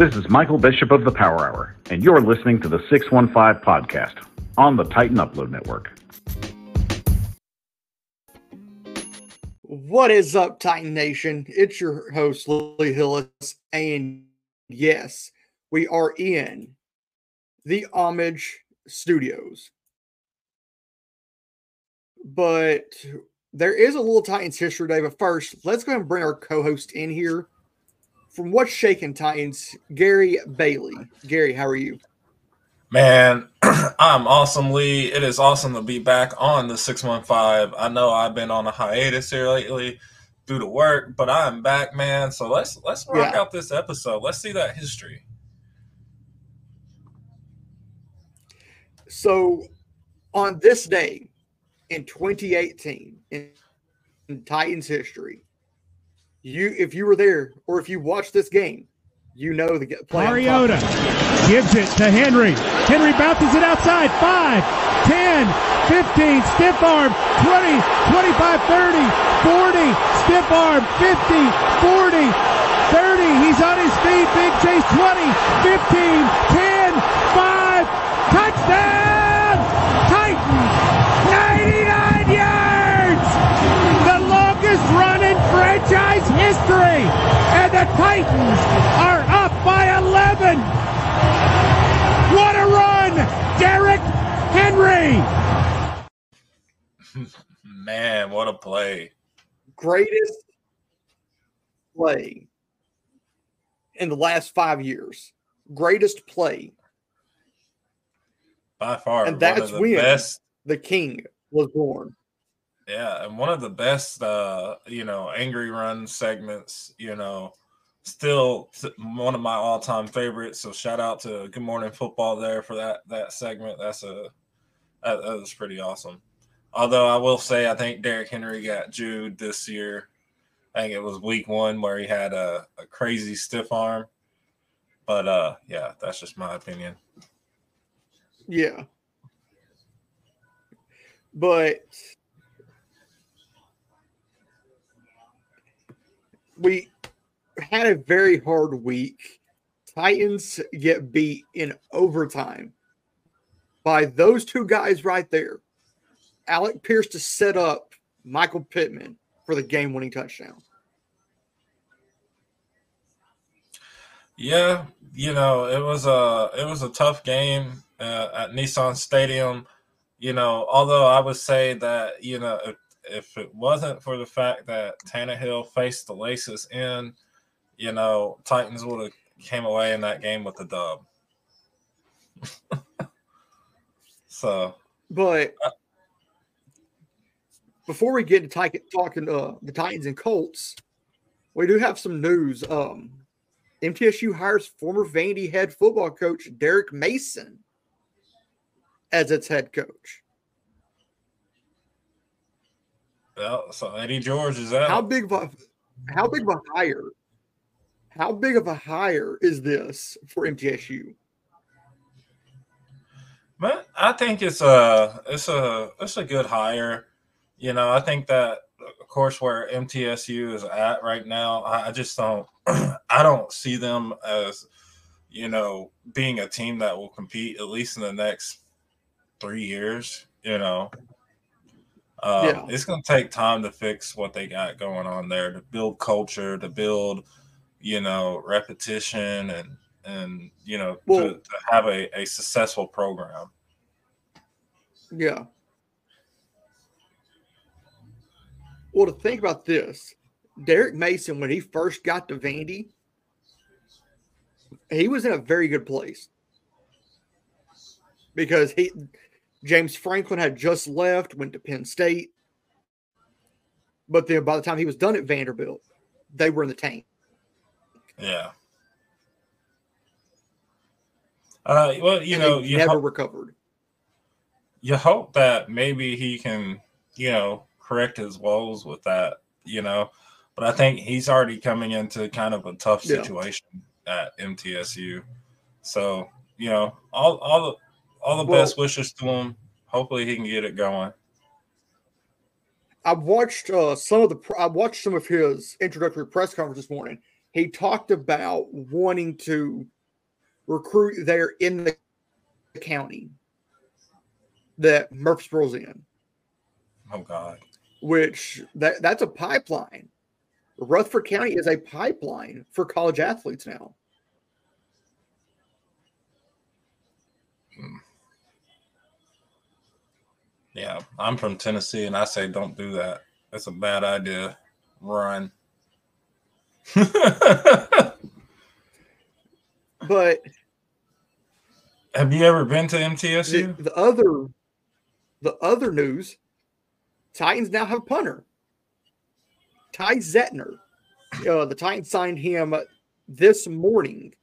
This is Michael Bishop of the Power Hour, and you're listening to the 615 podcast on the Titan Upload Network. What is up, Titan Nation? It's your host, Lily Hillis, and yes, we are in the Homage Studios. But there is a little Titans history day. But first, let's go and bring our co host in here from What's Shaking Titans, Gary Bailey. Gary, how are you? Man, I'm awesome, Lee. It is awesome to be back on the 615. I know I've been on a hiatus here lately due to work, but I'm back, man. So let's let's rock yeah. out this episode. Let's see that history. So on this day in 2018 in, in Titans history, you if you were there or if you watched this game, you know the play. Mariota gives it to Henry. Henry bounces it outside. 5, 10, 15, stiff arm, 20, 25, 30, 40, stiff arm, 50, 40, 30. He's on his feet. Big chase, 20, 15, 10, history! And the Titans are up by 11. What a run, Derrick Henry. Man, what a play. Greatest play in the last five years. Greatest play. By far. And that's when best. the king was born. Yeah, and one of the best uh, you know, angry run segments, you know, still one of my all-time favorites. So shout out to Good Morning Football there for that that segment. That's a that, that was pretty awesome. Although I will say, I think Derrick Henry got Jude this year. I think it was week one where he had a, a crazy stiff arm. But uh, yeah, that's just my opinion. Yeah. But we had a very hard week. Titans get beat in overtime by those two guys right there. Alec Pierce to set up Michael Pittman for the game winning touchdown. Yeah, you know, it was a it was a tough game uh, at Nissan Stadium. You know, although I would say that you know if, it wasn't for the fact that Tannehill faced the laces in, you know, Titans would have came away in that game with the dub. so, but uh, before we get to t- talking uh, the Titans and Colts, we do have some news. Um, MTSU hires former Vandy head football coach Derek Mason as its head coach. So Eddie George is out. How big of a how big of a hire how big of a hire is this for MTSU? Man, I think it's a it's a it's a good hire. You know, I think that of course where MTSU is at right now, I just don't I don't see them as you know being a team that will compete at least in the next three years. You know, um, yeah. it's going to take time to fix what they got going on there to build culture, to build you know, repetition and and you know well, to, to have a, a successful program. Yeah. Well, to think about this, Derek Mason, when he first got to Vandy, he was in a very good place because he James Franklin had just left, went to Penn State, but then by the time he was done at Vanderbilt, they were in the tank. Yeah. Uh, well, you and know, you never ho- recovered. You hope that maybe he can, you know, correct his woes with that, you know. But I think he's already coming into kind of a tough situation yeah. at MTSU. So, you know, all all the all the well, best wishes to him. Hopefully, he can get it going. I watched uh, some of the. I watched some of his introductory press conference this morning, he talked about wanting to recruit there in the county that Murfreesboro's in. Oh God. Which that that's a pipeline. Rutherford County is a pipeline for college athletes now. Yeah, I'm from Tennessee and I say don't do that. That's a bad idea. Run. but have you ever been to MTSU? The, the, other the other news, Titans now have a punter. Ty Zentner. Uh, the Titans signed him this morning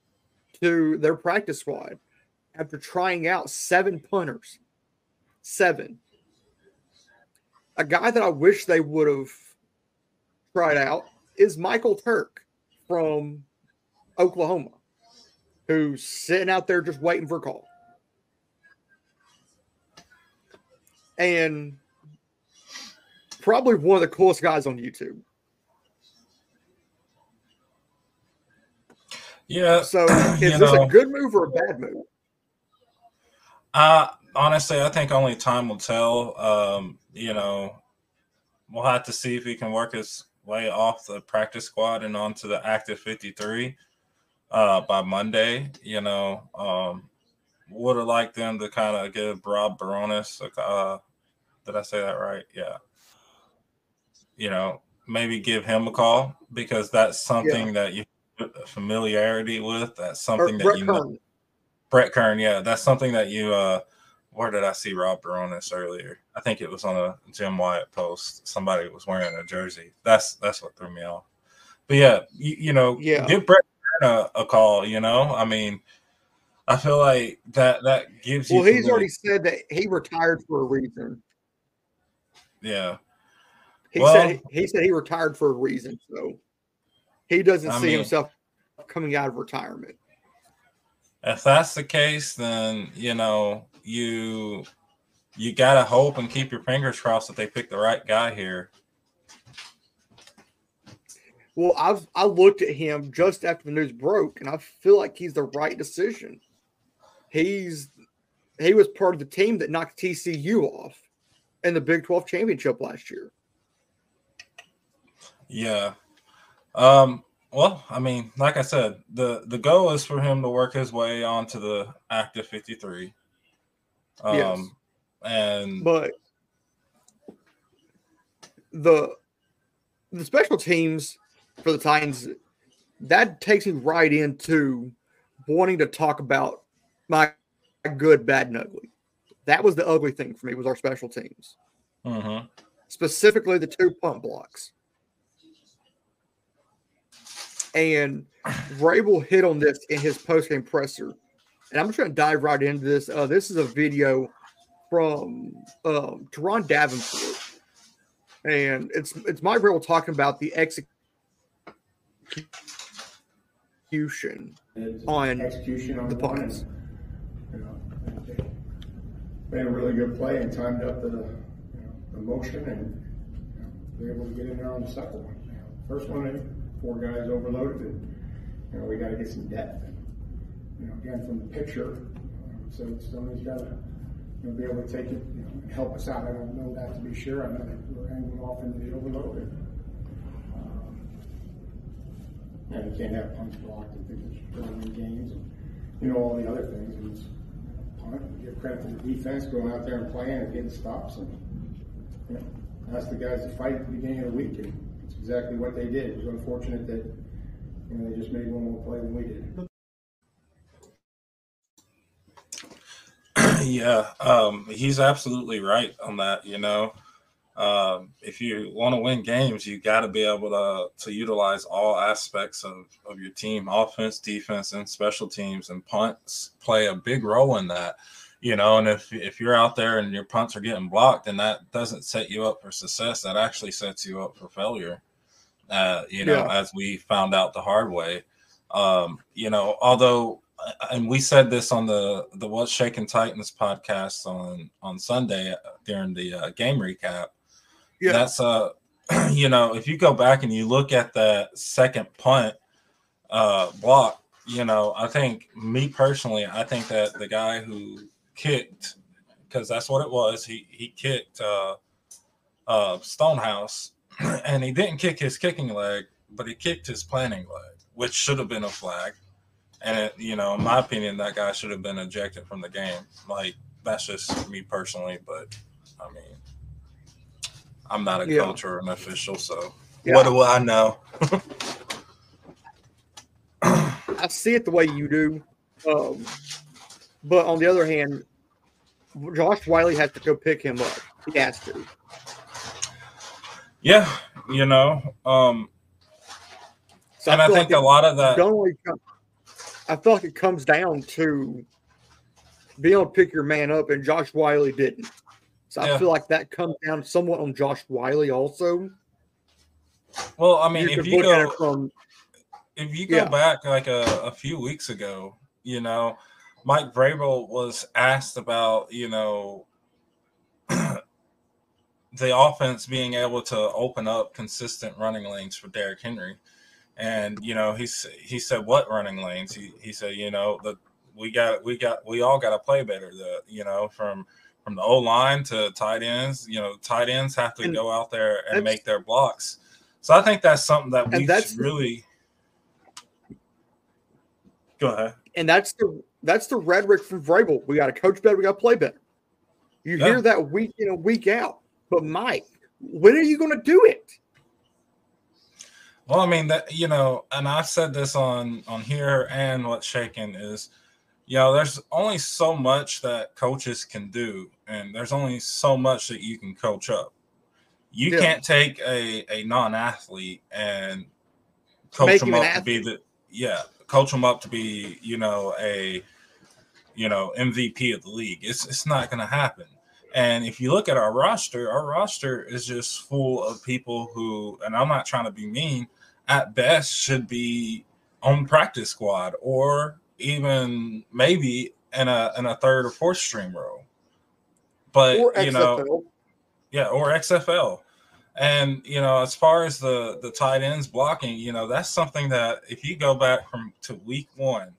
to their practice squad after trying out seven punters. Seven. A guy that I wish they would have tried out is Michael Turk from Oklahoma, who's sitting out there just waiting for a call. And probably one of the coolest guys on YouTube. Yeah. So is this know, a good move or a bad move? Uh honestly, I think only time will tell. Um, you know, we'll have to see if he can work his way off the practice squad and onto the active 53 uh, by Monday. You know, um, would have liked them to kind of give Rob Baronis. Uh, did I say that right? Yeah. You know, maybe give him a call because that's something yeah. that you familiarity with. That's something or that Brett you Kern. know. Brett Kern, yeah, that's something that you uh where did I see Rob Baronis earlier? I think it was on a Jim Wyatt post. Somebody was wearing a jersey. That's that's what threw me off. But yeah, you, you know, yeah. give Brett a, a, call. You know, I mean, I feel like that that gives you. Well, he's already said that he retired for a reason. Yeah. He well, said he said he retired for a reason, so he doesn't I see mean, himself coming out of retirement. If that's the case, then you know you you gotta hope and keep your fingers crossed that they pick the right guy here. Well, I've I looked at him just after the news broke, and I feel like he's the right decision. He's he was part of the team that knocked TCU off in the Big 12 championship last year. Yeah. Um, well, I mean, like I said, the the goal is for him to work his way onto the active 53. Um, yes. And but the the special teams for the Titans that takes me right into wanting to talk about my good, bad, and ugly. That was the ugly thing for me was our special teams, mm-hmm. specifically the two punt blocks. And Vrabel hit on this in his post postgame presser and I'm just going to dive right into this. Uh, this is a video from um, Teron Davenport, and it's it's my real talking about the execution on execution on the punts. You know, made a really good play and timed up the, you know, the motion and you know, able to get in there on the second one. You know, first one, four guys overloaded, and you know we got to get some depth you know, again, from the picture, so somebody's got to you know, be able to take it you know, and help us out. I don't know that to be sure. I know that we're angling off into the overload. Um, and you can't have punts blocked and things early games and, you know, all the other things. And it's punt, give credit to the defense going out there and playing and getting stops. And, you know, ask the guys to fight at the beginning of the week. And it's exactly what they did. It was unfortunate that, you know, they just made one more play than we did. Yeah, um, he's absolutely right on that. You know, um, if you want to win games, you got to be able to to utilize all aspects of, of your team, offense, defense, and special teams. And punts play a big role in that. You know, and if if you're out there and your punts are getting blocked, then that doesn't set you up for success. That actually sets you up for failure. Uh, you know, yeah. as we found out the hard way. Um, you know, although and we said this on the the What's Shaking Titans podcast on on Sunday during the uh, game recap. Yeah, that's uh, you know, if you go back and you look at that second punt, uh, block. You know, I think me personally, I think that the guy who kicked, because that's what it was, he he kicked uh, uh, Stonehouse, and he didn't kick his kicking leg, but he kicked his planting leg, which should have been a flag. And it, you know, in my opinion, that guy should have been ejected from the game. Like that's just me personally, but I mean, I'm not a Yeah. coach or an official, so Yeah. what do I know? I see it the way you do. Um, but on the other hand, Josh Whyle has to go pick him up. He has to. Yeah, you know, um, So and I feel think like a lot of that. It only come- I feel like it comes down to being able to pick your man up, and Josh Whyle didn't. So I feel like that comes down somewhat on Josh Whyle also. Well, I mean, you if you go from if you go Yeah. back like a, a few weeks ago, you know, Mike Vrabel was asked about, you know, the offense being able to open up consistent running lanes for Derrick Henry. And, you know, he's he said what running lanes? He he said, you know, the we got we got we all got to play better. The you know, from from the O line to tight ends, you know, tight ends have to And go out there and make their blocks. So I think that's something that we that's really go ahead. and that's the that's the rhetoric from Vrabel. We got to coach better. We got to play better. You Yeah. hear that week in and week out. But Mike, when are you going to do it? Well, I mean that you know, and I've said this on on here and what's shaking is, you know, there's only so much that coaches can do, and there's only so much that you can coach up. You Yeah. can't take a a non athlete and coach Make them up to be the yeah, coach them up to be you know a you know MVP of the league. It's it's not going to happen. And if you look at our roster, our roster is just full of people who, and I'm not trying to be mean, at best should be on practice squad or even maybe in a in a third or fourth string role. But you know, yeah, or XFL. And you know, as far as the the tight ends blocking, you know, that's something that if you go back from to week one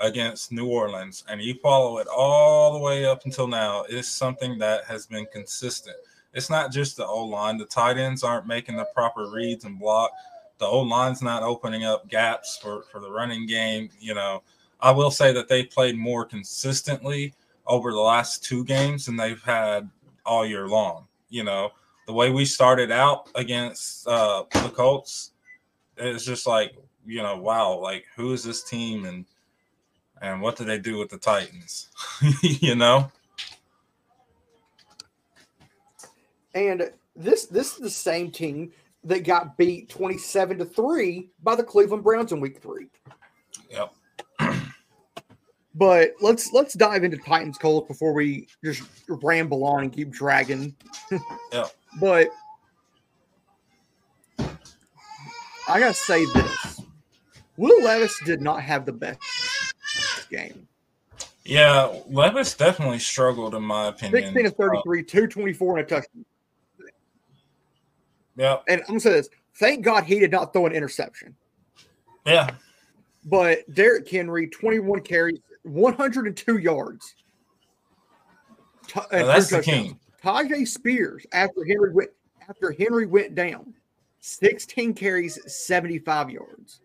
against New Orleans and you follow it all the way up until now, it's something that has been consistent. It's not just the O line; the tight ends aren't making the proper reads and block. The O line's not opening up gaps for for the running game. You know, I will say that they played more consistently over the last two games than they've had all year long. You know, the way we started out against uh, the Colts, it's just like you know, wow, like who is this team and and what do they do with the Titans? you know, And this this is the same team that got beat 27 to 3 by the Cleveland Browns in week 3. yep. But let's let's dive into Titans Colts before we just ramble on and keep dragging. Yeah. But I gotta say this. Will Levis did not have the best game. Yeah, Levis definitely struggled in my opinion. 16 to Uh, 33, 224 and a touchdown. Yep. And I'm gonna say this. Thank God he did not throw an interception. Yeah. But Derrick Henry, 21 carries, 102 yards. T- and that's the king. Tyjae Spears, after Henry went after Henry went down, 16 carries, 75 yards.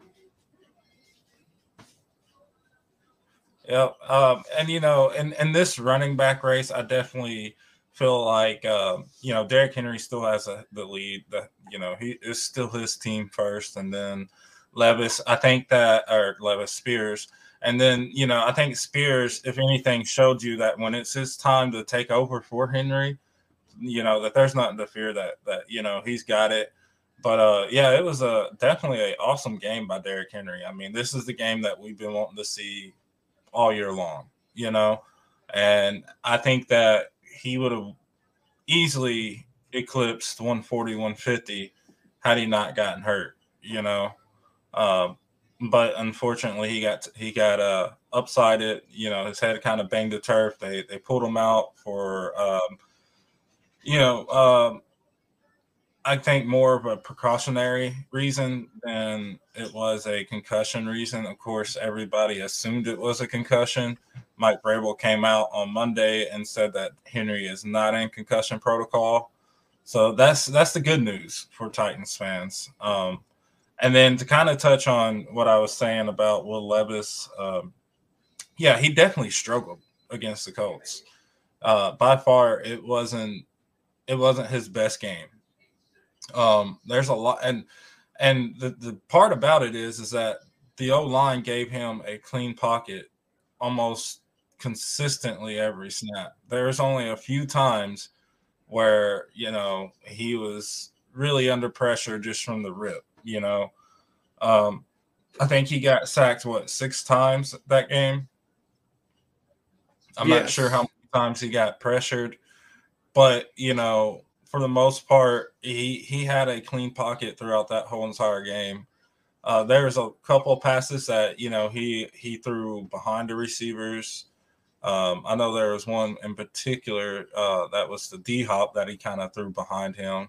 Yep. Um, and you know, in, in this running back race, I definitely feel like um, you know Derrick Henry still has a, the lead. The you know he is still his team first, and then Levis. I think that or Levis Spears, and then you know I think Spears, if anything, showed you that when it's his time to take over for Henry, you know that there's nothing to fear. That that you know he's got it. But uh, yeah, it was a definitely an awesome game by Derrick Henry. I mean, this is the game that we've been wanting to see all year long, you know. And I think that he would have easily eclipsed 140, 150 had he not gotten hurt, you know. Um, but unfortunately, he got he got uh, upsided. You know, his head kind of banged the turf. They they pulled him out for um, you know um, I think more of a precautionary reason than it was a concussion reason. Of course, everybody assumed it was a concussion. Mike Vrabel came out on Monday and said that Henry is not in concussion protocol. So that's that's the good news for Titans fans. Um, and then to kind of touch on what I was saying about Will Levis, um, yeah, he definitely struggled against the Colts. Uh, by far, it wasn't it wasn't his best game. Um, there's a lot, and and the the part about it is is that the O line gave him a clean pocket almost consistently every snap. There's only a few times where you know he was really under pressure just from the rip. You know, um, I think he got sacked what six times that game. I'm yes. not sure how many times he got pressured, but you know, for the most part, he he had a clean pocket throughout that whole entire game. Uh, there's a couple passes that you know he he threw behind the receivers. Um, I know there was one in particular uh, that was the D hop that he kind of threw behind him.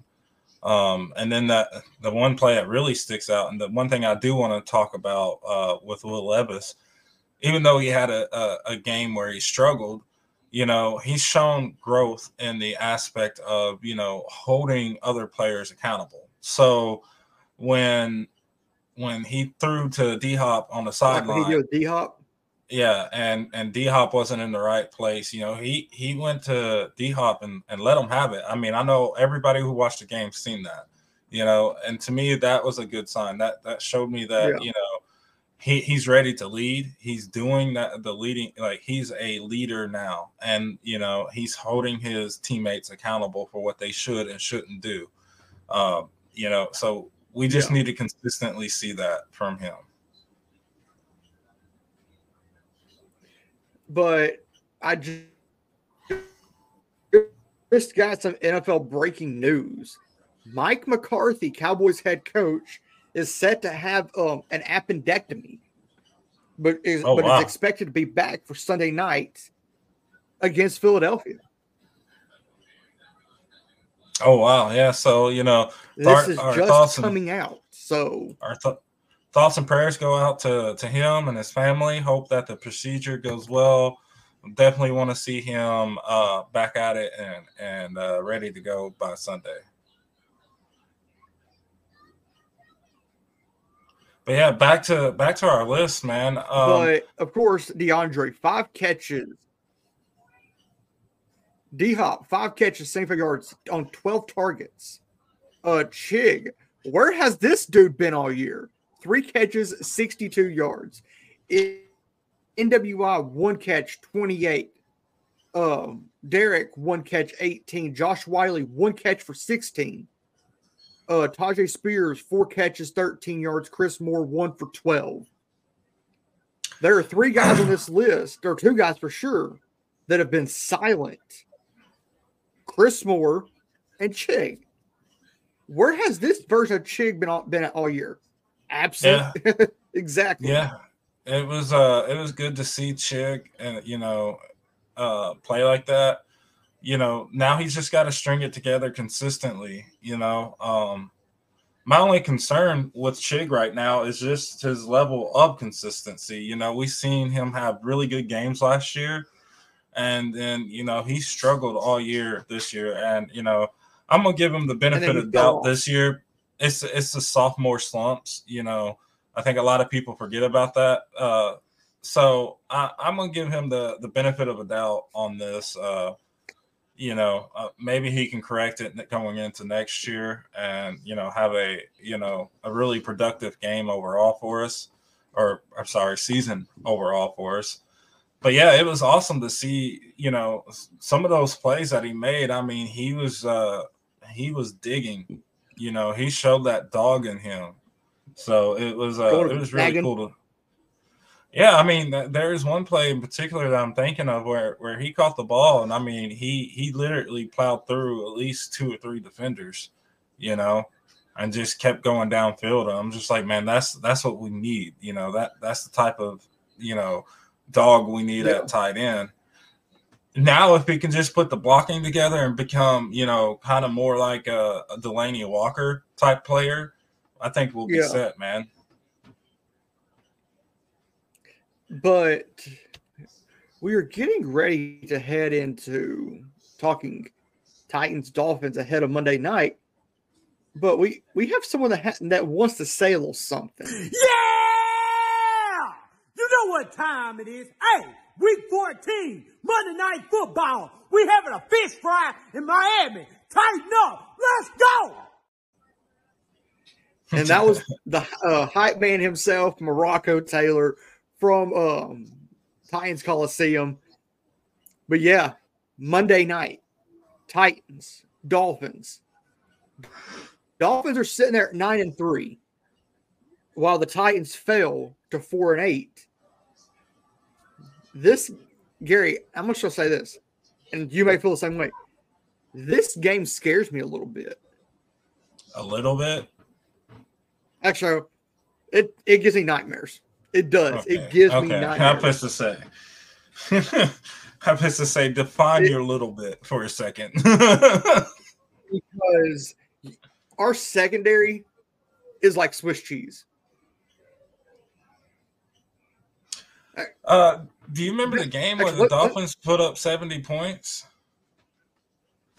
Um, and then that the one play that really sticks out, and the one thing I do want to talk about uh, with Will Levis, even though he had a, a, a game where he struggled, you know, he's shown growth in the aspect of, you know, holding other players accountable. So when when he threw to D Hop on the sideline, D Hop. Yeah, and and D Hop wasn't in the right place. You know, he he went to D Hop and and let him have it. I mean, I know everybody who watched the game seen that. You know, and to me that was a good sign. That that showed me that yeah. you know he, he's ready to lead. He's doing that the leading like he's a leader now, and you know he's holding his teammates accountable for what they should and shouldn't do. Um, you know, so we just yeah. need to consistently see that from him. But I just got some NFL breaking news. Mike McCarthy, Cowboys head coach, is set to have um, an appendectomy, but is oh, but wow. is expected to be back for Sunday night against Philadelphia. Oh wow, yeah. So you know, this our, is our just coming and, out. So our th- thoughts and prayers go out to to him and his family. Hope that the procedure goes well. Definitely want to see him uh, back at it and and uh, ready to go by Sunday. But yeah, back to back to our list, man. Um, but of course, DeAndre five catches. D Hop five catches, seventy-five yards on twelve targets. Uh, Chig, where has this dude been all year? Three catches, sixty-two yards. In NWI one catch, twenty-eight. Um, Derek one catch, eighteen. Josh Whyle, one catch for sixteen. Uh, Tyjae Spears, four catches, 13 yards. Chris Moore, one for 12. There are three guys on this list, or two guys for sure, that have been silent Chris Moore and Chig. Where has this version of Chig been been all year? Absent. Yeah. exactly. Yeah. It was uh it was good to see Chig and you know uh play like that you know, now he's just got to string it together consistently. You know, um, my only concern with Chig right now is just his level of consistency. You know, we've seen him have really good games last year, and then you know he struggled all year this year. And you know, I'm gonna give him the benefit of doubt this year. It's it's the sophomore slumps. You know, I think a lot of people forget about that. Uh, so I, am gonna give him the the benefit of a doubt on this. Uh, you know, uh, maybe he can correct it going into next year and, you know, have a, you know, a really productive game overall for us or I'm sorry, season overall for us. But yeah, it was awesome to see, you know, some of those plays that he made. I mean, he was, uh, he was digging, you know, he showed that dog in him. So it was, uh, it was really cool to, yeah, I mean, there is one play in particular that I'm thinking of where where he caught the ball, and I mean, he he literally plowed through at least two or three defenders, you know, and just kept going downfield. I'm just like, man, that's that's what we need, you know. That that's the type of you know dog we need yeah. at tight end. Now if we can just put the blocking together and become, you know, kind of more like a, a Delanie Walker type player, I think we'll be Yeah. set, man. but we are getting ready to head into talking Titans Dolphins ahead of Monday night. But we we have someone that ha- that wants to say a little something. Yeah! You know what time it is. Hey, week 14, Monday Night Football. We having a fish fry in Miami. Tighten up. Let's go! and that was the uh, hype man himself, Morocco Taylor from um, Titans Coliseum. But yeah, Monday night, Titans, Dolphins. Dolphins are sitting there at nine and three, while the Titans fell to four and eight. This, Gary, I'm gonna say this, and you may feel the same way. This game scares me a little bit. A little bit. Actually, it it gives me nightmares. It does. Okay. It gives me okay. How nightmares. supposed to say? Supposed to say? Define It- your little bit for a second. because our secondary is like Swiss cheese. Uh, do you remember the game where the Dolphins put up seventy points?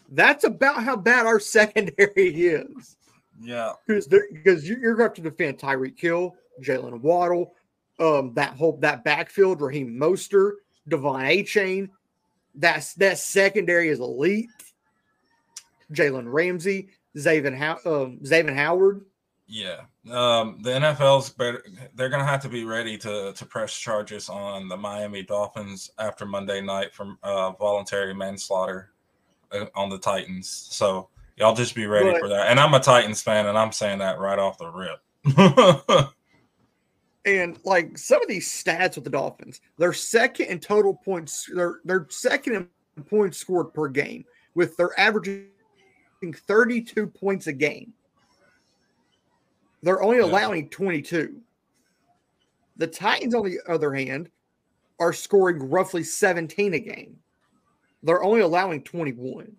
That's about how bad our secondary is. Yeah. Because because you- you're going to have to defend Tyreek Hill, Jaylen Waddle, um, that whole that backfield, Raheem Mostert, Devon A. Chain. That's that secondary is elite. Jalen Ramsey, Xavien How um, Xavien Howard. Yeah. Um, the NFL's better. They're going to have to be ready to to press charges on the Miami Dolphins after Monday night from uh, voluntary manslaughter uh, on the Titans. So y'all just be ready for that. And I'm a Titans fan, and I'm saying that right off the rip. And like some of these stats with the Dolphins, they're second in total points. They're they're second in points scored per game, with their averaging 32 points a game. They're only allowing 22. The Titans, on the other hand, are scoring roughly 17 a game. They're only allowing 21.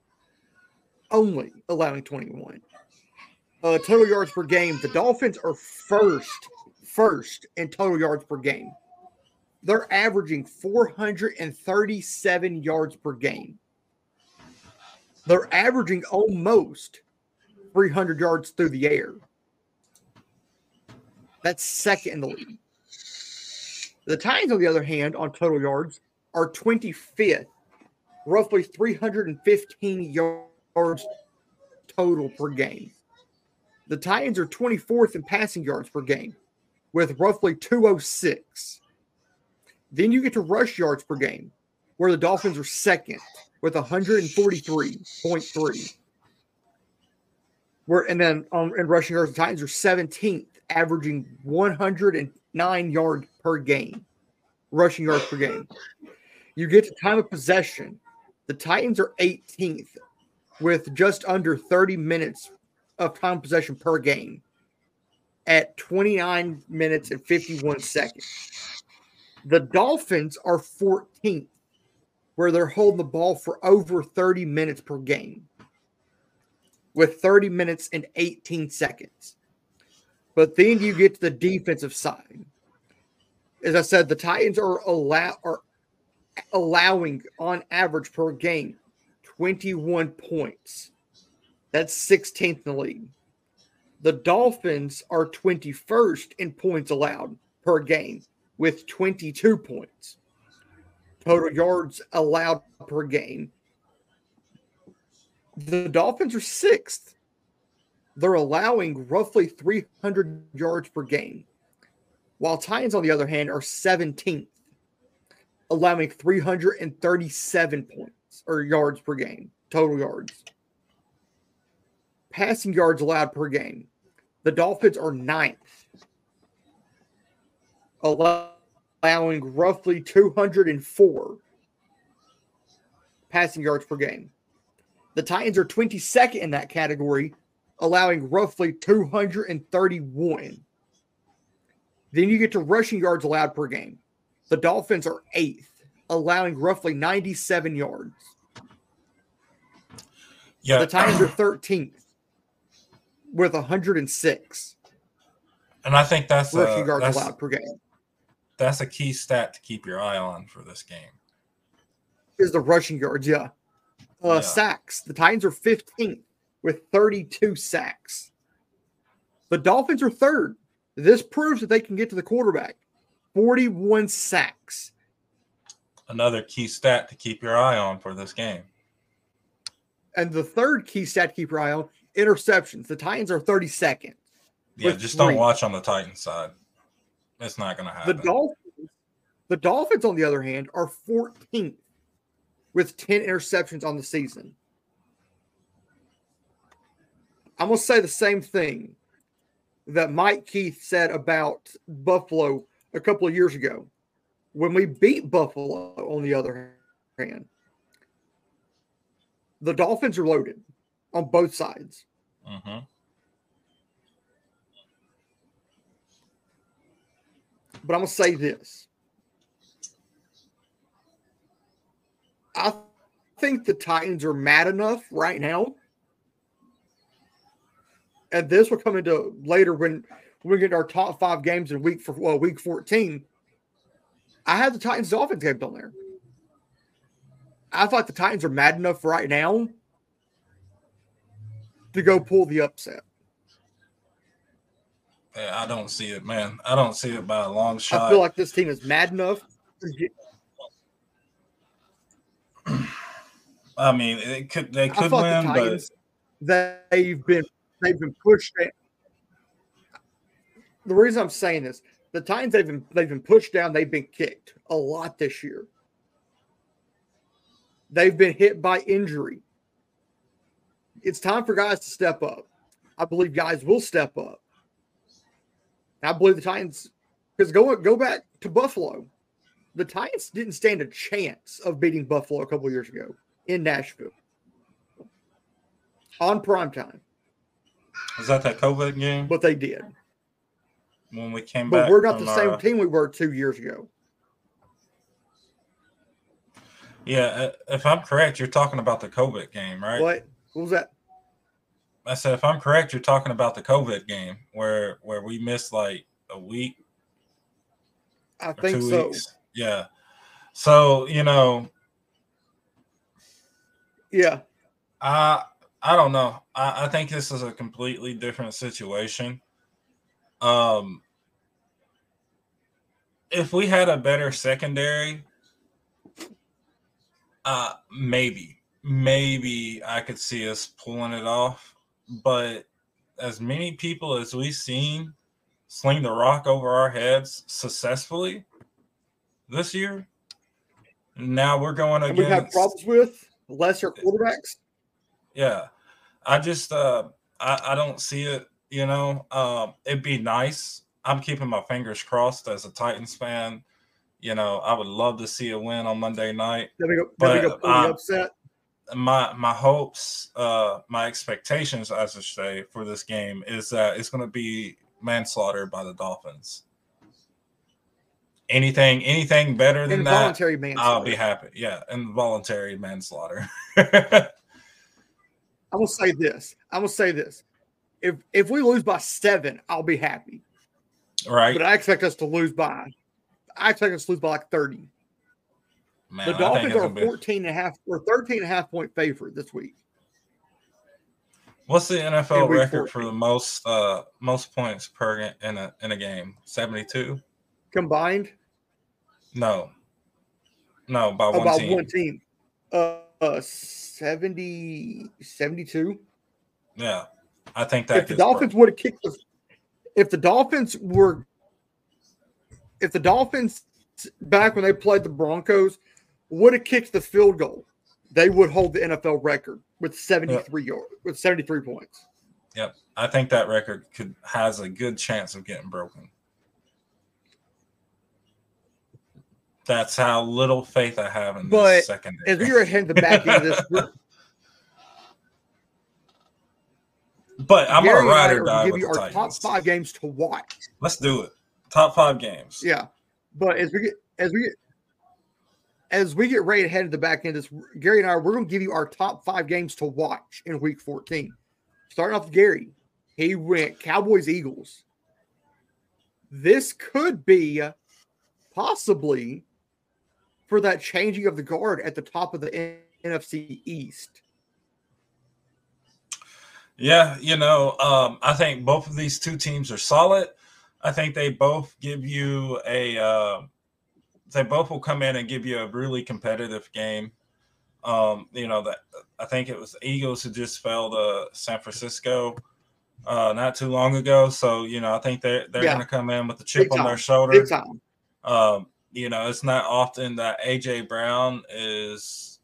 Only allowing 21. Uh, total yards per game. The Dolphins are first first in total yards per game. They're averaging 437 yards per game. They're averaging almost 300 yards through the air. That's second in the league. The Titans, on the other hand, on total yards, are 25th, roughly 315 yards total per game. The Titans are 24th in passing yards per game with roughly 206. Then you get to rush yards per game, where the Dolphins are second with 143.3. Where and then um, in rushing yards, the Titans are 17th, averaging 109 yards per game, rushing yards per game. You get to time of possession. The Titans are 18th with just under 30 minutes of time possession per game at 29 minutes and 51 seconds. The Dolphins are 14th, where they're holding the ball for over 30 minutes per game with 30 minutes and 18 seconds. But then you get to the defensive side. As I said, the Titans are allow are allowing on average per game 21 points. That's 16th in the league. The Dolphins are 21st in points allowed per game with 22 points. Total yards allowed per game. The Dolphins are sixth. They're allowing roughly 300 yards per game, while Titans, on the other hand, are 17th, allowing 337 points or yards per game, total yards passing yards allowed per game. The Dolphins are ninth, allowing roughly 204 passing yards per game. The Titans are 22nd in that category, allowing roughly 231. Then you get to rushing yards allowed per game. The Dolphins are eighth, allowing roughly 97 yards. Yeah, The Titans are 13th with 106 and I think that's a, rushing yards that's, allowed per game. that's a key stat to keep your eye on for this game. Is the rushing yards, yeah. Uh, Yeah. Sacks. The Titans are 15th with 32 sacks. The Dolphins are third. This proves that they can get to the quarterback. 41 sacks. Another key stat to keep your eye on for this game. And the third key stat to keep your eye on interceptions. The Titans are 32nd. Yeah, just don't watch on the Titans side. It's not going to happen. The. Dolphins, the Dolphins, on the other hand, are 14th with 10 interceptions on the season. I'm gonna say the same thing that Mike Keith said about Buffalo a couple of years ago. When we beat Buffalo, on the other hand, the Dolphins are loaded on both sides. hmm But I'm gonna say this. I think the Titans are mad enough right now. And this will come into later when we get our top five games in week for well, week 14. I had the Titans Dolphins games on there. I thought the Titans are mad enough right now to go pull the upset. Yeah, I don't see it, man. I don't see it by a long shot. I feel like this team is mad enough to get I mean, it could they could win, the but they've been they've been pushed. down. The reason I'm saying this, the Titans they've been they've been pushed down. They've been kicked a lot this year. They've been hit by injury. It's time for guys to step up. I believe guys will step up. I believe the Titans because go go back to Buffalo. The Titans didn't stand a chance of beating Buffalo a couple years ago in Nashville on prime time, is that that COVID game but they did. when we came But back? we're not the same our- team we were two years ago. Yeah, uh, if I'm correct, you're talking about the COVID game, right? What? What was that? I said, if I'm correct, you're talking about the COVID game where where we missed like a week I think so. weeks. Yeah. So you know, Yeah. I I don't know. I, I think this is a completely different situation. Um, if we had a better secondary, uh, maybe, maybe I could see us pulling it off. But as many people as we've seen sling the rock over our heads successfully this year, now we're going And we've problems with lesser quarterbacks. Yeah. I just uh i, I don't see it you know? Um it'd be nice. I'm keeping my fingers crossed as a titans fan. You know i would love to see a win on monday night Then we go, then we But, go uh, upset. my my hopes uh my expectations as i should say for this game is that it's going to be manslaughter by the dolphins. Anything anything better than that Involuntary i'll be happy. Yeah involuntary manslaughter I'm gonna say this. I'm gonna say this. If if we lose by seven, I'll be happy. right But I expect us to lose by I expect us to lose by like 30. Man, the Dolphins are gonna be- 14 and a half or 13 and a half point favorite this week. What's the NFL record for the most uh most points per in a in a game? Seventy two? Combined No, no, by one about team. one team. Uh, uh 70 72. Yeah, I think that if the Dolphins would have kicked the, if the Dolphins were, if the Dolphins back when they played the Broncos would have kicked the field goal, they would hold the NFL record with 73 yards with 73 points. Yep, I think that record could has a good chance of getting broken. That's how little faith I have in But this secondary. As we are heading to the back end of this, we're- but I'm Gary a ride or die give you our top five games to watch. Let's do it. Top five games. Yeah, but as we get as we get as we get ready to head to the back end, of this Gary and I we're going to give you our top five games to watch in Week 14. Starting off with Gary, he went Cowboys Eagles. This could be possibly for that changing of the guard at the top of the NFC East. Yeah, you know, um, I think both of these two teams are solid. I think they both give you a. Uh, they both will come in and give you a really competitive game. Um, you know that I think it was Eagles who just fell to San Francisco uh, not too long ago. So you know I think they're they're Yeah. going to come in with a chip Big on time. their shoulder. Big time. Um, you know, it's not often that AJ Brown is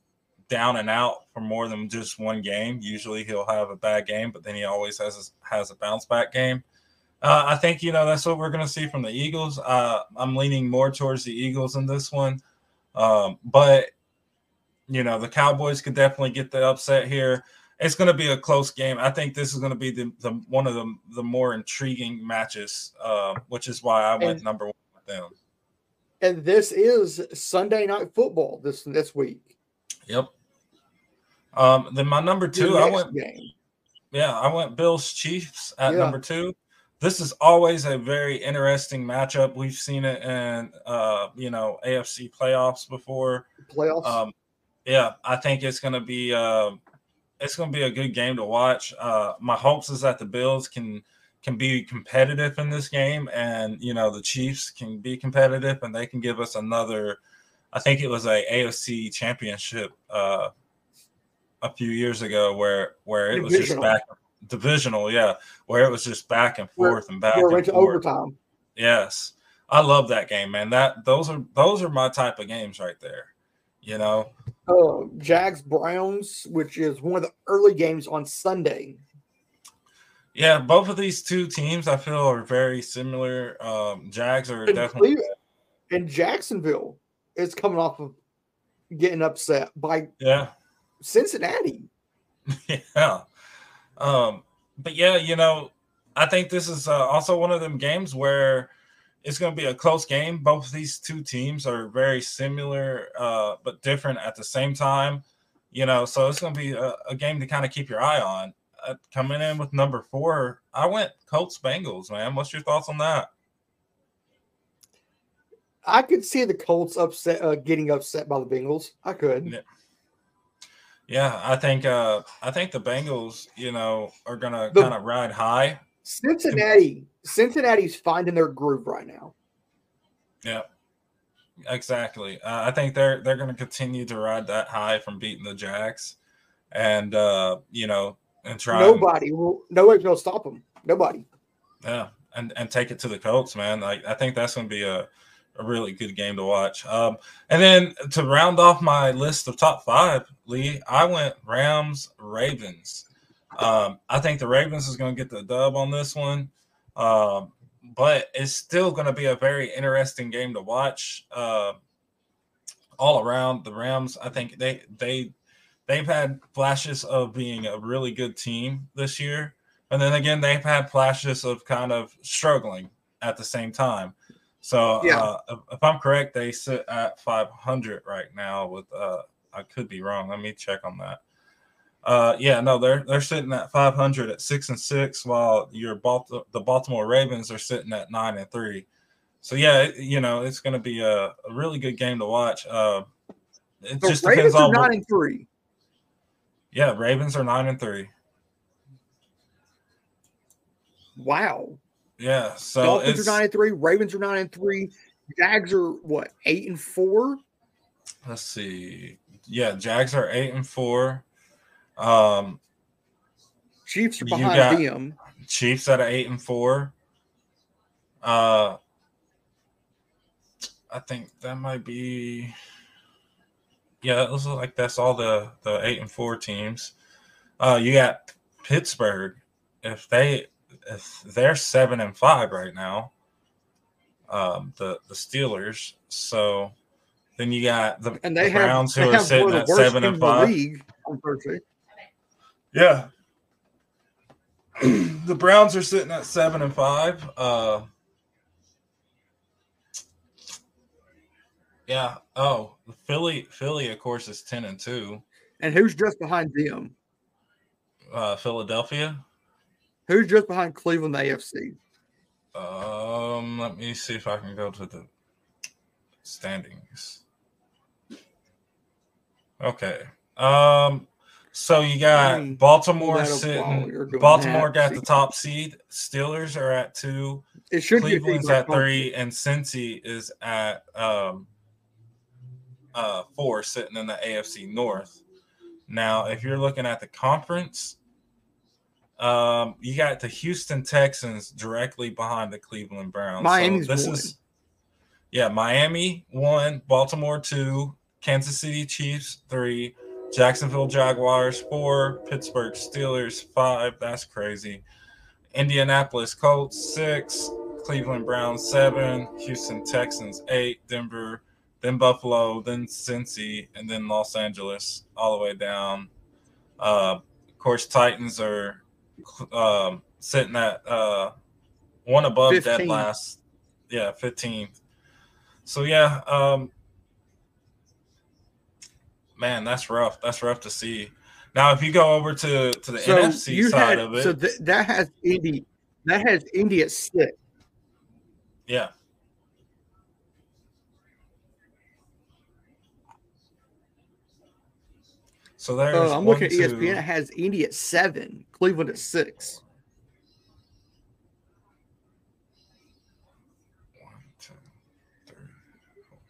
down and out for more than just one game. Usually he'll have a bad game, but then he always has a, has a bounce back game. Uh, I think you know that's what we're going to see from the Eagles. Uh, I'm leaning more towards the Eagles in this one, um, but you know the Cowboys could definitely get the upset here. It's going to be a close game. I think this is going to be the, the one of the the more intriguing matches, uh, which is why I went And- number one with them. And this is Sunday night football this this week. Yep. Um, then my number two, I went, game. yeah, I went Bills Chiefs at Yeah. number two. This is always a very interesting matchup. We've seen it in, uh, you know, AFC playoffs before. playoffs. Um, yeah, I think it's going to be, uh, it's going to be a good game to watch. Uh, my hopes is that the Bills can can be competitive in this game, and you know the Chiefs can be competitive, and they can give us another. I think it was a AFC championship uh, a few years ago where where it was just back divisional, yeah, where it was just back and Where- forth and back Where and went to forth. overtime. Yes. I love that game, man. That those are those are my type of games right there. You know, Uh, Jags Browns, which is one of the early games on Sunday. Yeah, both of these two teams I feel are very similar. Um, Jags are And, definitely and Jacksonville is coming off of getting upset by yeah, Cincinnati. yeah. Um, but yeah, you know, I think this is uh, also one of them games where it's going to be a close game. Both of these two teams are very similar, uh, but different at the same time. You know, so it's going to be a, a game to kind of keep your eye on. Uh, coming in with number four, I went Colts Bengals, man. What's your thoughts on that? I could see the Colts upset, uh, getting upset by the Bengals. I could. Yeah. Yeah, I think uh, I think the Bengals, you know, are going to kind of ride high. Cincinnati, Cincinnati's finding their groove right now. Yeah, exactly. Uh, I think they're they're going to continue to ride that high from beating the Jacks, and uh, you know, and try and- Nobody will. Nobody's gonna stop them. Nobody. yeah, and and take it to the Colts, man. Like I think that's going to be a a really good game to watch. Um, and then to round off my list of top five, Lee, I went Rams Ravens. Um, I think the Ravens is going to get the dub on this one. Um, but it's still going to be a very interesting game to watch. Uh, all around the Rams, I think they they they've had flashes of being a really good team this year, and then again they've had flashes of kind of struggling at the same time. So Yeah. uh, if, if I'm correct, they sit at 500 right now. With uh, I could be wrong. Let me check on that. Uh, yeah, no, they're they're sitting at 500 at six and six, while your Balt- the Baltimore Ravens are sitting at nine and three. So yeah, it- you know it's going to be a, a really good game to watch. Uh, it The just Ravens depends on nine what, and three. Yeah, Ravens are nine and three. Wow. Yeah, so Dolphins are nine and three. Ravens are nine and three. Jags are what eight and four. let's see. Yeah, Jags are eight and four. Um, Chiefs are You behind got- them. Chiefs at eight and four. Uh, I think that might be. Yeah, it looks like that's all the the eight and four teams. Uh, you got Pittsburgh. If they if they're seven and five right now, um, the the Steelers. So then you got the, And they the have, Browns who are sitting at seven and five. league on Thursday. Yeah. the Browns are sitting at seven and five. Uh, Yeah. Oh, Philly. Philly, of course, is ten and two. And who's just behind them? Uh, Philadelphia. Who's just behind Cleveland, AFC? Um, let me see if I can go to the standings. Okay. Um, so you got Baltimore pull that up while sitting. Baltimore got the top seed. Steelers are at two. It should Cleveland's at three, and Cincy is at um uh four, sitting in the AFC North. Now, if you're looking at the conference, um, you got the Houston Texans directly behind the Cleveland Browns. Miami's so this one. is yeah, Miami one, Baltimore two, Kansas City Chiefs three, Jacksonville Jaguars four, Pittsburgh Steelers five. That's crazy. Indianapolis Colts six, Cleveland Browns seven, Houston Texans eight, Denver, then Buffalo, then Cincy, and then Los Angeles, all the way down. Uh, of course, Titans are um, sitting at uh, one above dead last. Yeah, fifteenth. So yeah, um, man, that's rough. That's rough to see. Now, if you go over to to the So NFC side had of it, so th- that has Indy that has Indy at six. yeah. So there's Uh, I'm one, looking at E two- ESPN. It has Indy at seven, Cleveland at six. one, two, three.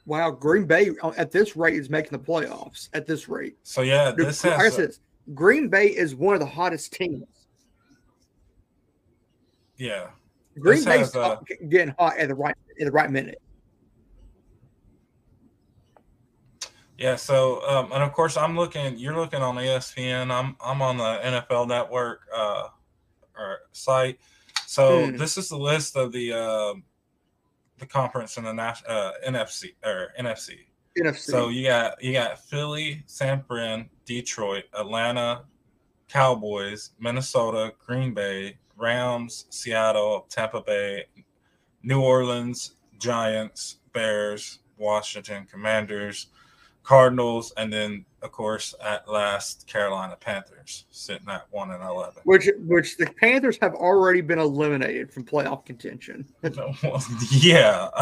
Wow, Green Bay uh, at this rate is making the playoffs. At this rate, So yeah, this like I has said, Green Bay is one of the hottest teams. yeah. Green Bay's uh, getting hot at the right at the right minute. Yeah, so um, and of course I'm looking. You're looking on ESPN. I'm I'm on the NFL Network uh, or site. So Hmm. this is the list of the uh, the conference in the uh, NFC or NFC. NFC. So you got you got Philly, San Fran, Detroit, Atlanta, Cowboys, Minnesota, Green Bay, Rams, Seattle, Tampa Bay, New Orleans, Giants, Bears, Washington Commanders, Cardinals, and then of course at last Carolina Panthers sitting at one and eleven. which which the Panthers have already been eliminated from playoff contention. yeah.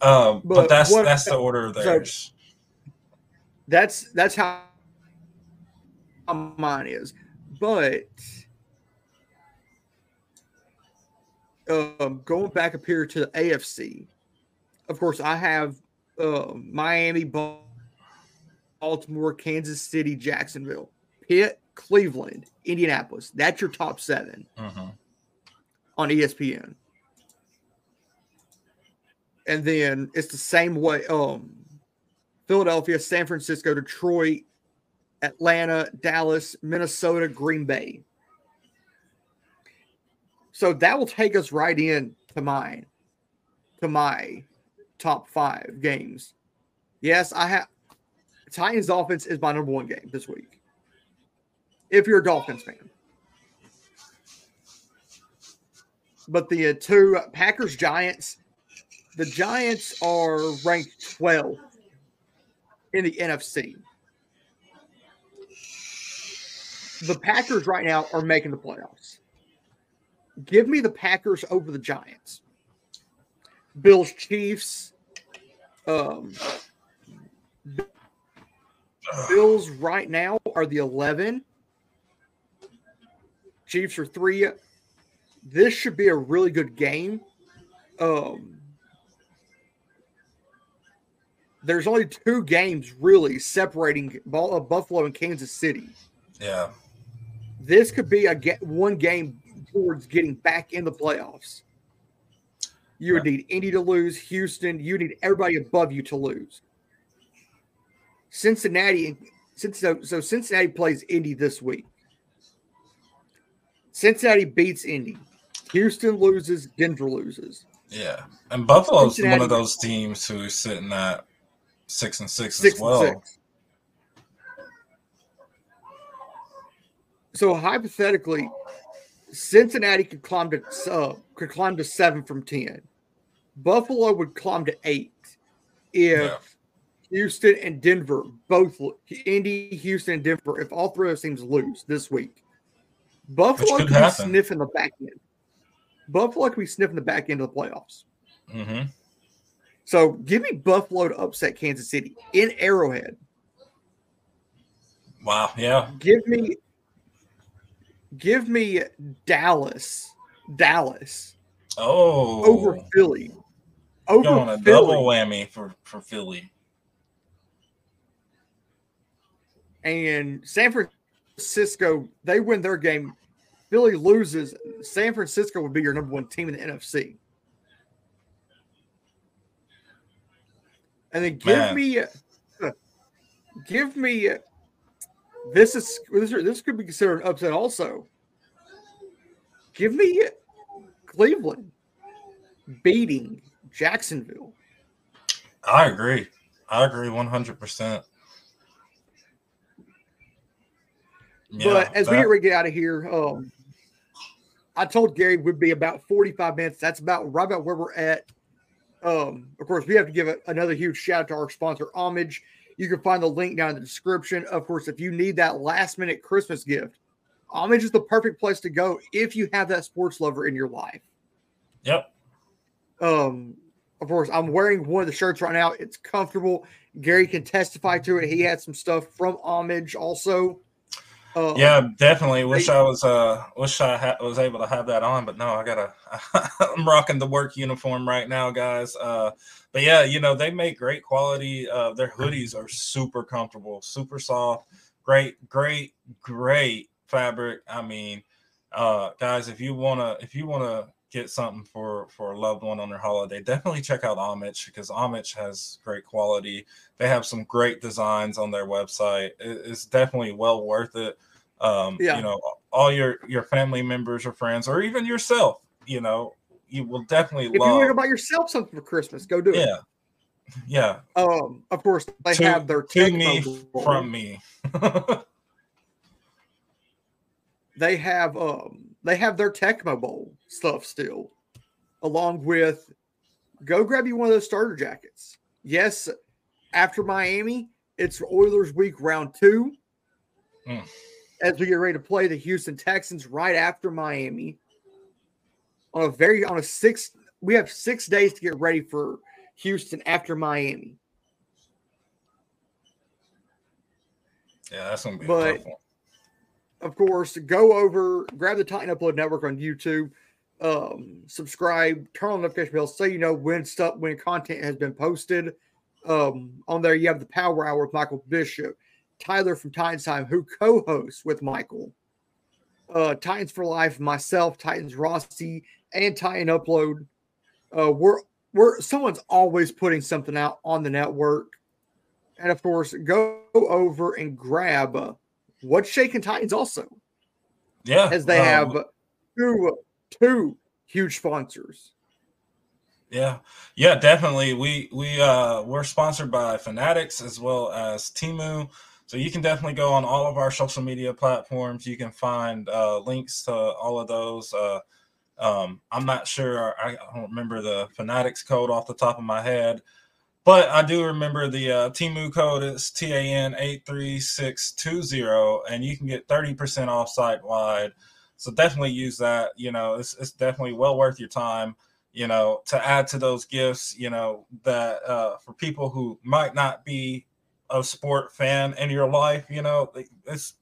um, but, But that's what- that's the order of so- That's that's how mine is. But um, going back up here to the AFC, of course, I have uh, Miami, Baltimore, Kansas City, Jacksonville, Pitt, Cleveland, Indianapolis. That's your top seven Mhm. on ESPN. And then it's the same way. Um, Philadelphia, San Francisco, Detroit, Atlanta, Dallas, Minnesota, Green Bay. So that will take us right in to mine, to my top five games. Yes, I have Titans offense is my number one game this week. If you're a Dolphins fan. But the uh, two Packers Giants, the Giants are ranked 12 in the NFC. The Packers right now are making the playoffs. Give me the Packers over the Giants. Bills, Chiefs. Um, Bills right now are the 11. Chiefs are three. This should be a really good game. Um, there's only two games really separating uh, Buffalo and Kansas City. Yeah. This could be a get one game towards getting back in the playoffs. You would need Indy to lose, Houston. You need everybody above you to lose. Cincinnati, since so, so Cincinnati plays Indy this week. Cincinnati beats Indy. Houston loses, Denver loses. Yeah, and Buffalo's Cincinnati- one of those teams who's sitting at six and six, Six as well. six. So hypothetically, Cincinnati could climb to uh, could climb to seven from ten. Buffalo would climb to eight if Yeah. Houston and Denver both Indy, Houston, and Denver, if all three of those teams lose this week, Buffalo could could be sniffing the back end. Buffalo could be sniffing the back end of the playoffs. hmm So give me Buffalo to upset Kansas City in Arrowhead. Wow. Yeah. Give me give me Dallas. Dallas Oh. over Philly. Over Going a Philly. double whammy for for Philly. and San Francisco, they win their game. Philly loses. San Francisco would be your number one team in the NFC. And then give Man. me, uh, give me. This is this, this could be considered an upset also. Give me Cleveland beating Jacksonville. I agree. I agree one hundred percent. but as we get ready to get out of here, um, I told Gary we'd be about 45 minutes. That's about right about where we're at. Um, of course, we have to give a, another huge shout out to our sponsor, Homage. You can find the link down in the description. Of course, if you need that last minute Christmas gift, Homage is the perfect place to go if you have that sports lover in your life. Yep. Um, of course, I'm wearing one of the shirts right now. It's comfortable. Gary can testify to it. He had some stuff from Homage also. Um, Yeah, definitely. Wish I was uh wish I ha- was able to have that on, but no, I gotta. I'm rocking the work uniform right now, guys. Uh, but yeah, you know they make great quality. Uh, their hoodies are super comfortable, super soft, great, great, great fabric. I mean, uh, guys, if you wanna if you wanna get something for for a loved one on their holiday, definitely check out Homage because Homage has great quality. They have some great designs on their website. It- it's definitely well worth it. Um, Yeah. you know, all your your family members or friends, or even yourself, you know, you will definitely If you want to love. buy yourself something for Christmas, go do it. Yeah, yeah. Um, of course, they To- have their To me, from me. They have um, they have their Tecmo Bowl stuff still, along with. Go grab you one of those starter jackets. Yes, after Miami, it's Oilers Week round two. Mm. As we get ready to play the Houston Texans right after Miami. On a very on a six, we have six days to get ready for Houston after Miami. yeah, that's gonna be But- of course, go over, grab the Titan Upload Network on YouTube, um, subscribe, turn on the notification bell so you know when stuff when content has been posted. Um, on there, you have the Power Hour with Michael Bishop, Tyler from Titans Time, who co-hosts with Michael. Uh, Titans for Life, myself, Titans Rossi, and Upload. Uh, we're we're someone's always putting something out on the network, and of course, go over and grab. Uh, What's Shaking Titans also, Yeah, as they um, have two two huge sponsors. Yeah, yeah, definitely. We we uh we're sponsored by Fanatics as well as Temu. So you can definitely go on all of our social media platforms. You can find uh, links to all of those. Uh, um, I'm not sure. I, don't remember the Fanatics code off the top of my head, but I do remember the uh, Temu code is TAN eight three six two zero, and you can get thirty percent off site wide. So definitely use that. You know, it's it's definitely well worth your time you know, to add to those gifts, you know, that uh, for people who might not be a sport fan in your life, you know, it's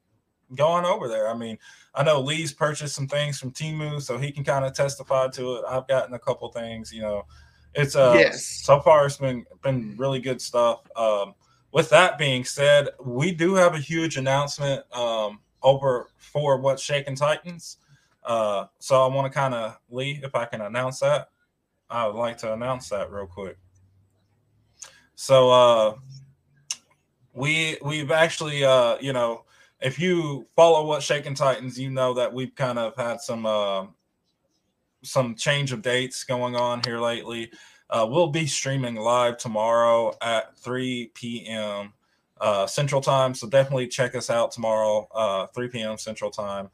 going over there. I mean, I know Lee's purchased some things from Temu, so he can kind of testify to it. I've gotten a couple things, you know, it's uh, Yes. so far it's been been really good stuff. Um, with that being said, we do have a huge announcement um, over for what's Shaking Titans. Uh, so I want to kind of Lee, if I can announce that. I would like to announce that real quick. So uh we we've actually uh you know if you follow what Shaking Titans, you know that we've kind of had some uh, some change of dates going on here lately. Uh, we'll be streaming live tomorrow at 3 p.m. Uh, Central Time, so definitely check us out tomorrow, uh, 3 p.m. Central Time.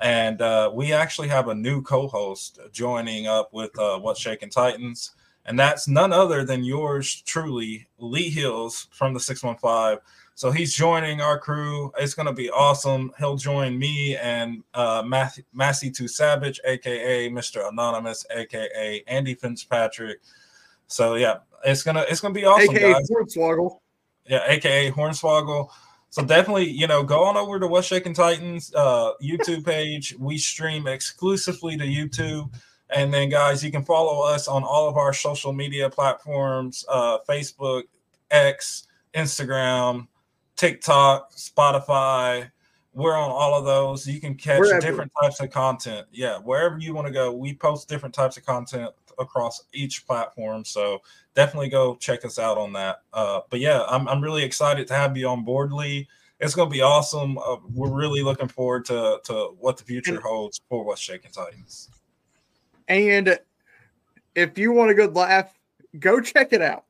And uh, we actually have a new co-host joining up with uh, What's Shaking Titans, and that's none other than yours truly, Lee Hills from the 615. So he's joining our crew. It's going to be awesome. He'll join me and uh, Massey to Savage, aka Mr. Anonymous, aka Andy Fitzpatrick. So yeah, it's gonna it's gonna be awesome, AKA guys. Hornswoggle. Yeah, aka Hornswoggle. So definitely, you know, go on over to What's Shaking Titans uh, YouTube page. We stream exclusively to YouTube. And then, guys, you can follow us on all of our social media platforms uh, Facebook, X, Instagram, TikTok, Spotify. We're on all of those. You can catch wherever. different types of content. Yeah, wherever you want to go, we post different types of content across each platform. So definitely go check us out on that. Uh, but yeah, I'm, I'm really excited to have you on board, Lee. It's going to be awesome. Uh, we're really looking forward to, to what the future holds for What's Shaking Titans. And if you want a good laugh, go check it out.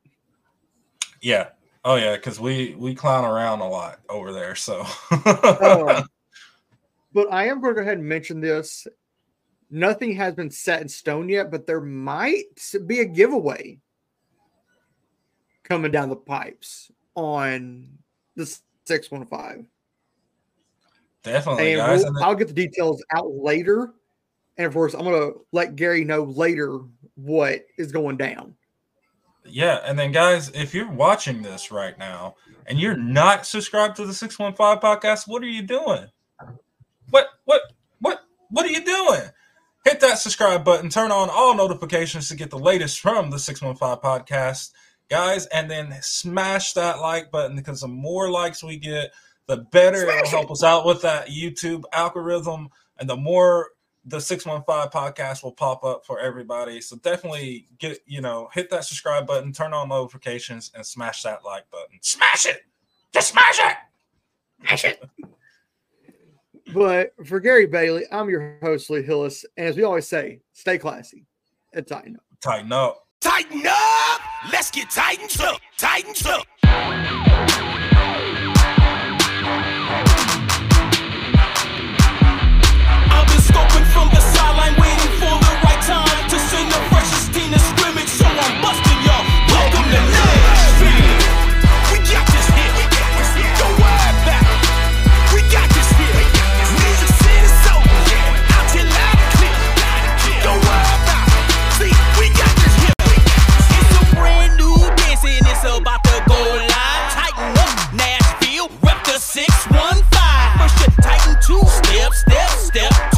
Yeah. Oh yeah, because we we clown around a lot over there. So, uh, but I am going to go ahead and mention this. Nothing has been set in stone yet, but there might be a giveaway coming down the pipes on the six one five. Definitely, and guys. We'll, I'll get the details out later and of course, I'm going to let Gary know later what is going down. Yeah. And then, guys, if you're watching this right now and you're not subscribed to the 615 podcast, what are you doing? What, what, what, what are you doing? Hit that subscribe button, turn on all notifications to get the latest from the 615 podcast, guys, and then smash that like button because the more likes we get, the better smash it'll help it. us out with that YouTube algorithm. And the more the 615 podcast will pop up for everybody. So definitely get, you know, hit that subscribe button, turn on notifications, and smash that like button. Smash it! Just smash it! Smash it! But for Gary Bailey, I'm your host, Lee Hillis. And as we always say, stay classy and tighten up. Tighten up. Tighten up! Let's get tightened up! Tightened up! scene of scrimmage, so I'm busting y'all. Welcome to Nashville. We got this here. Go way back. We got this here. Music City Soul. Out here loud and clear. Go way back. See, we got this here. It's a brand new dance and it's about to go live. Tighten up, Nashville. Rep the 615. First you tighten two. Step, step, step.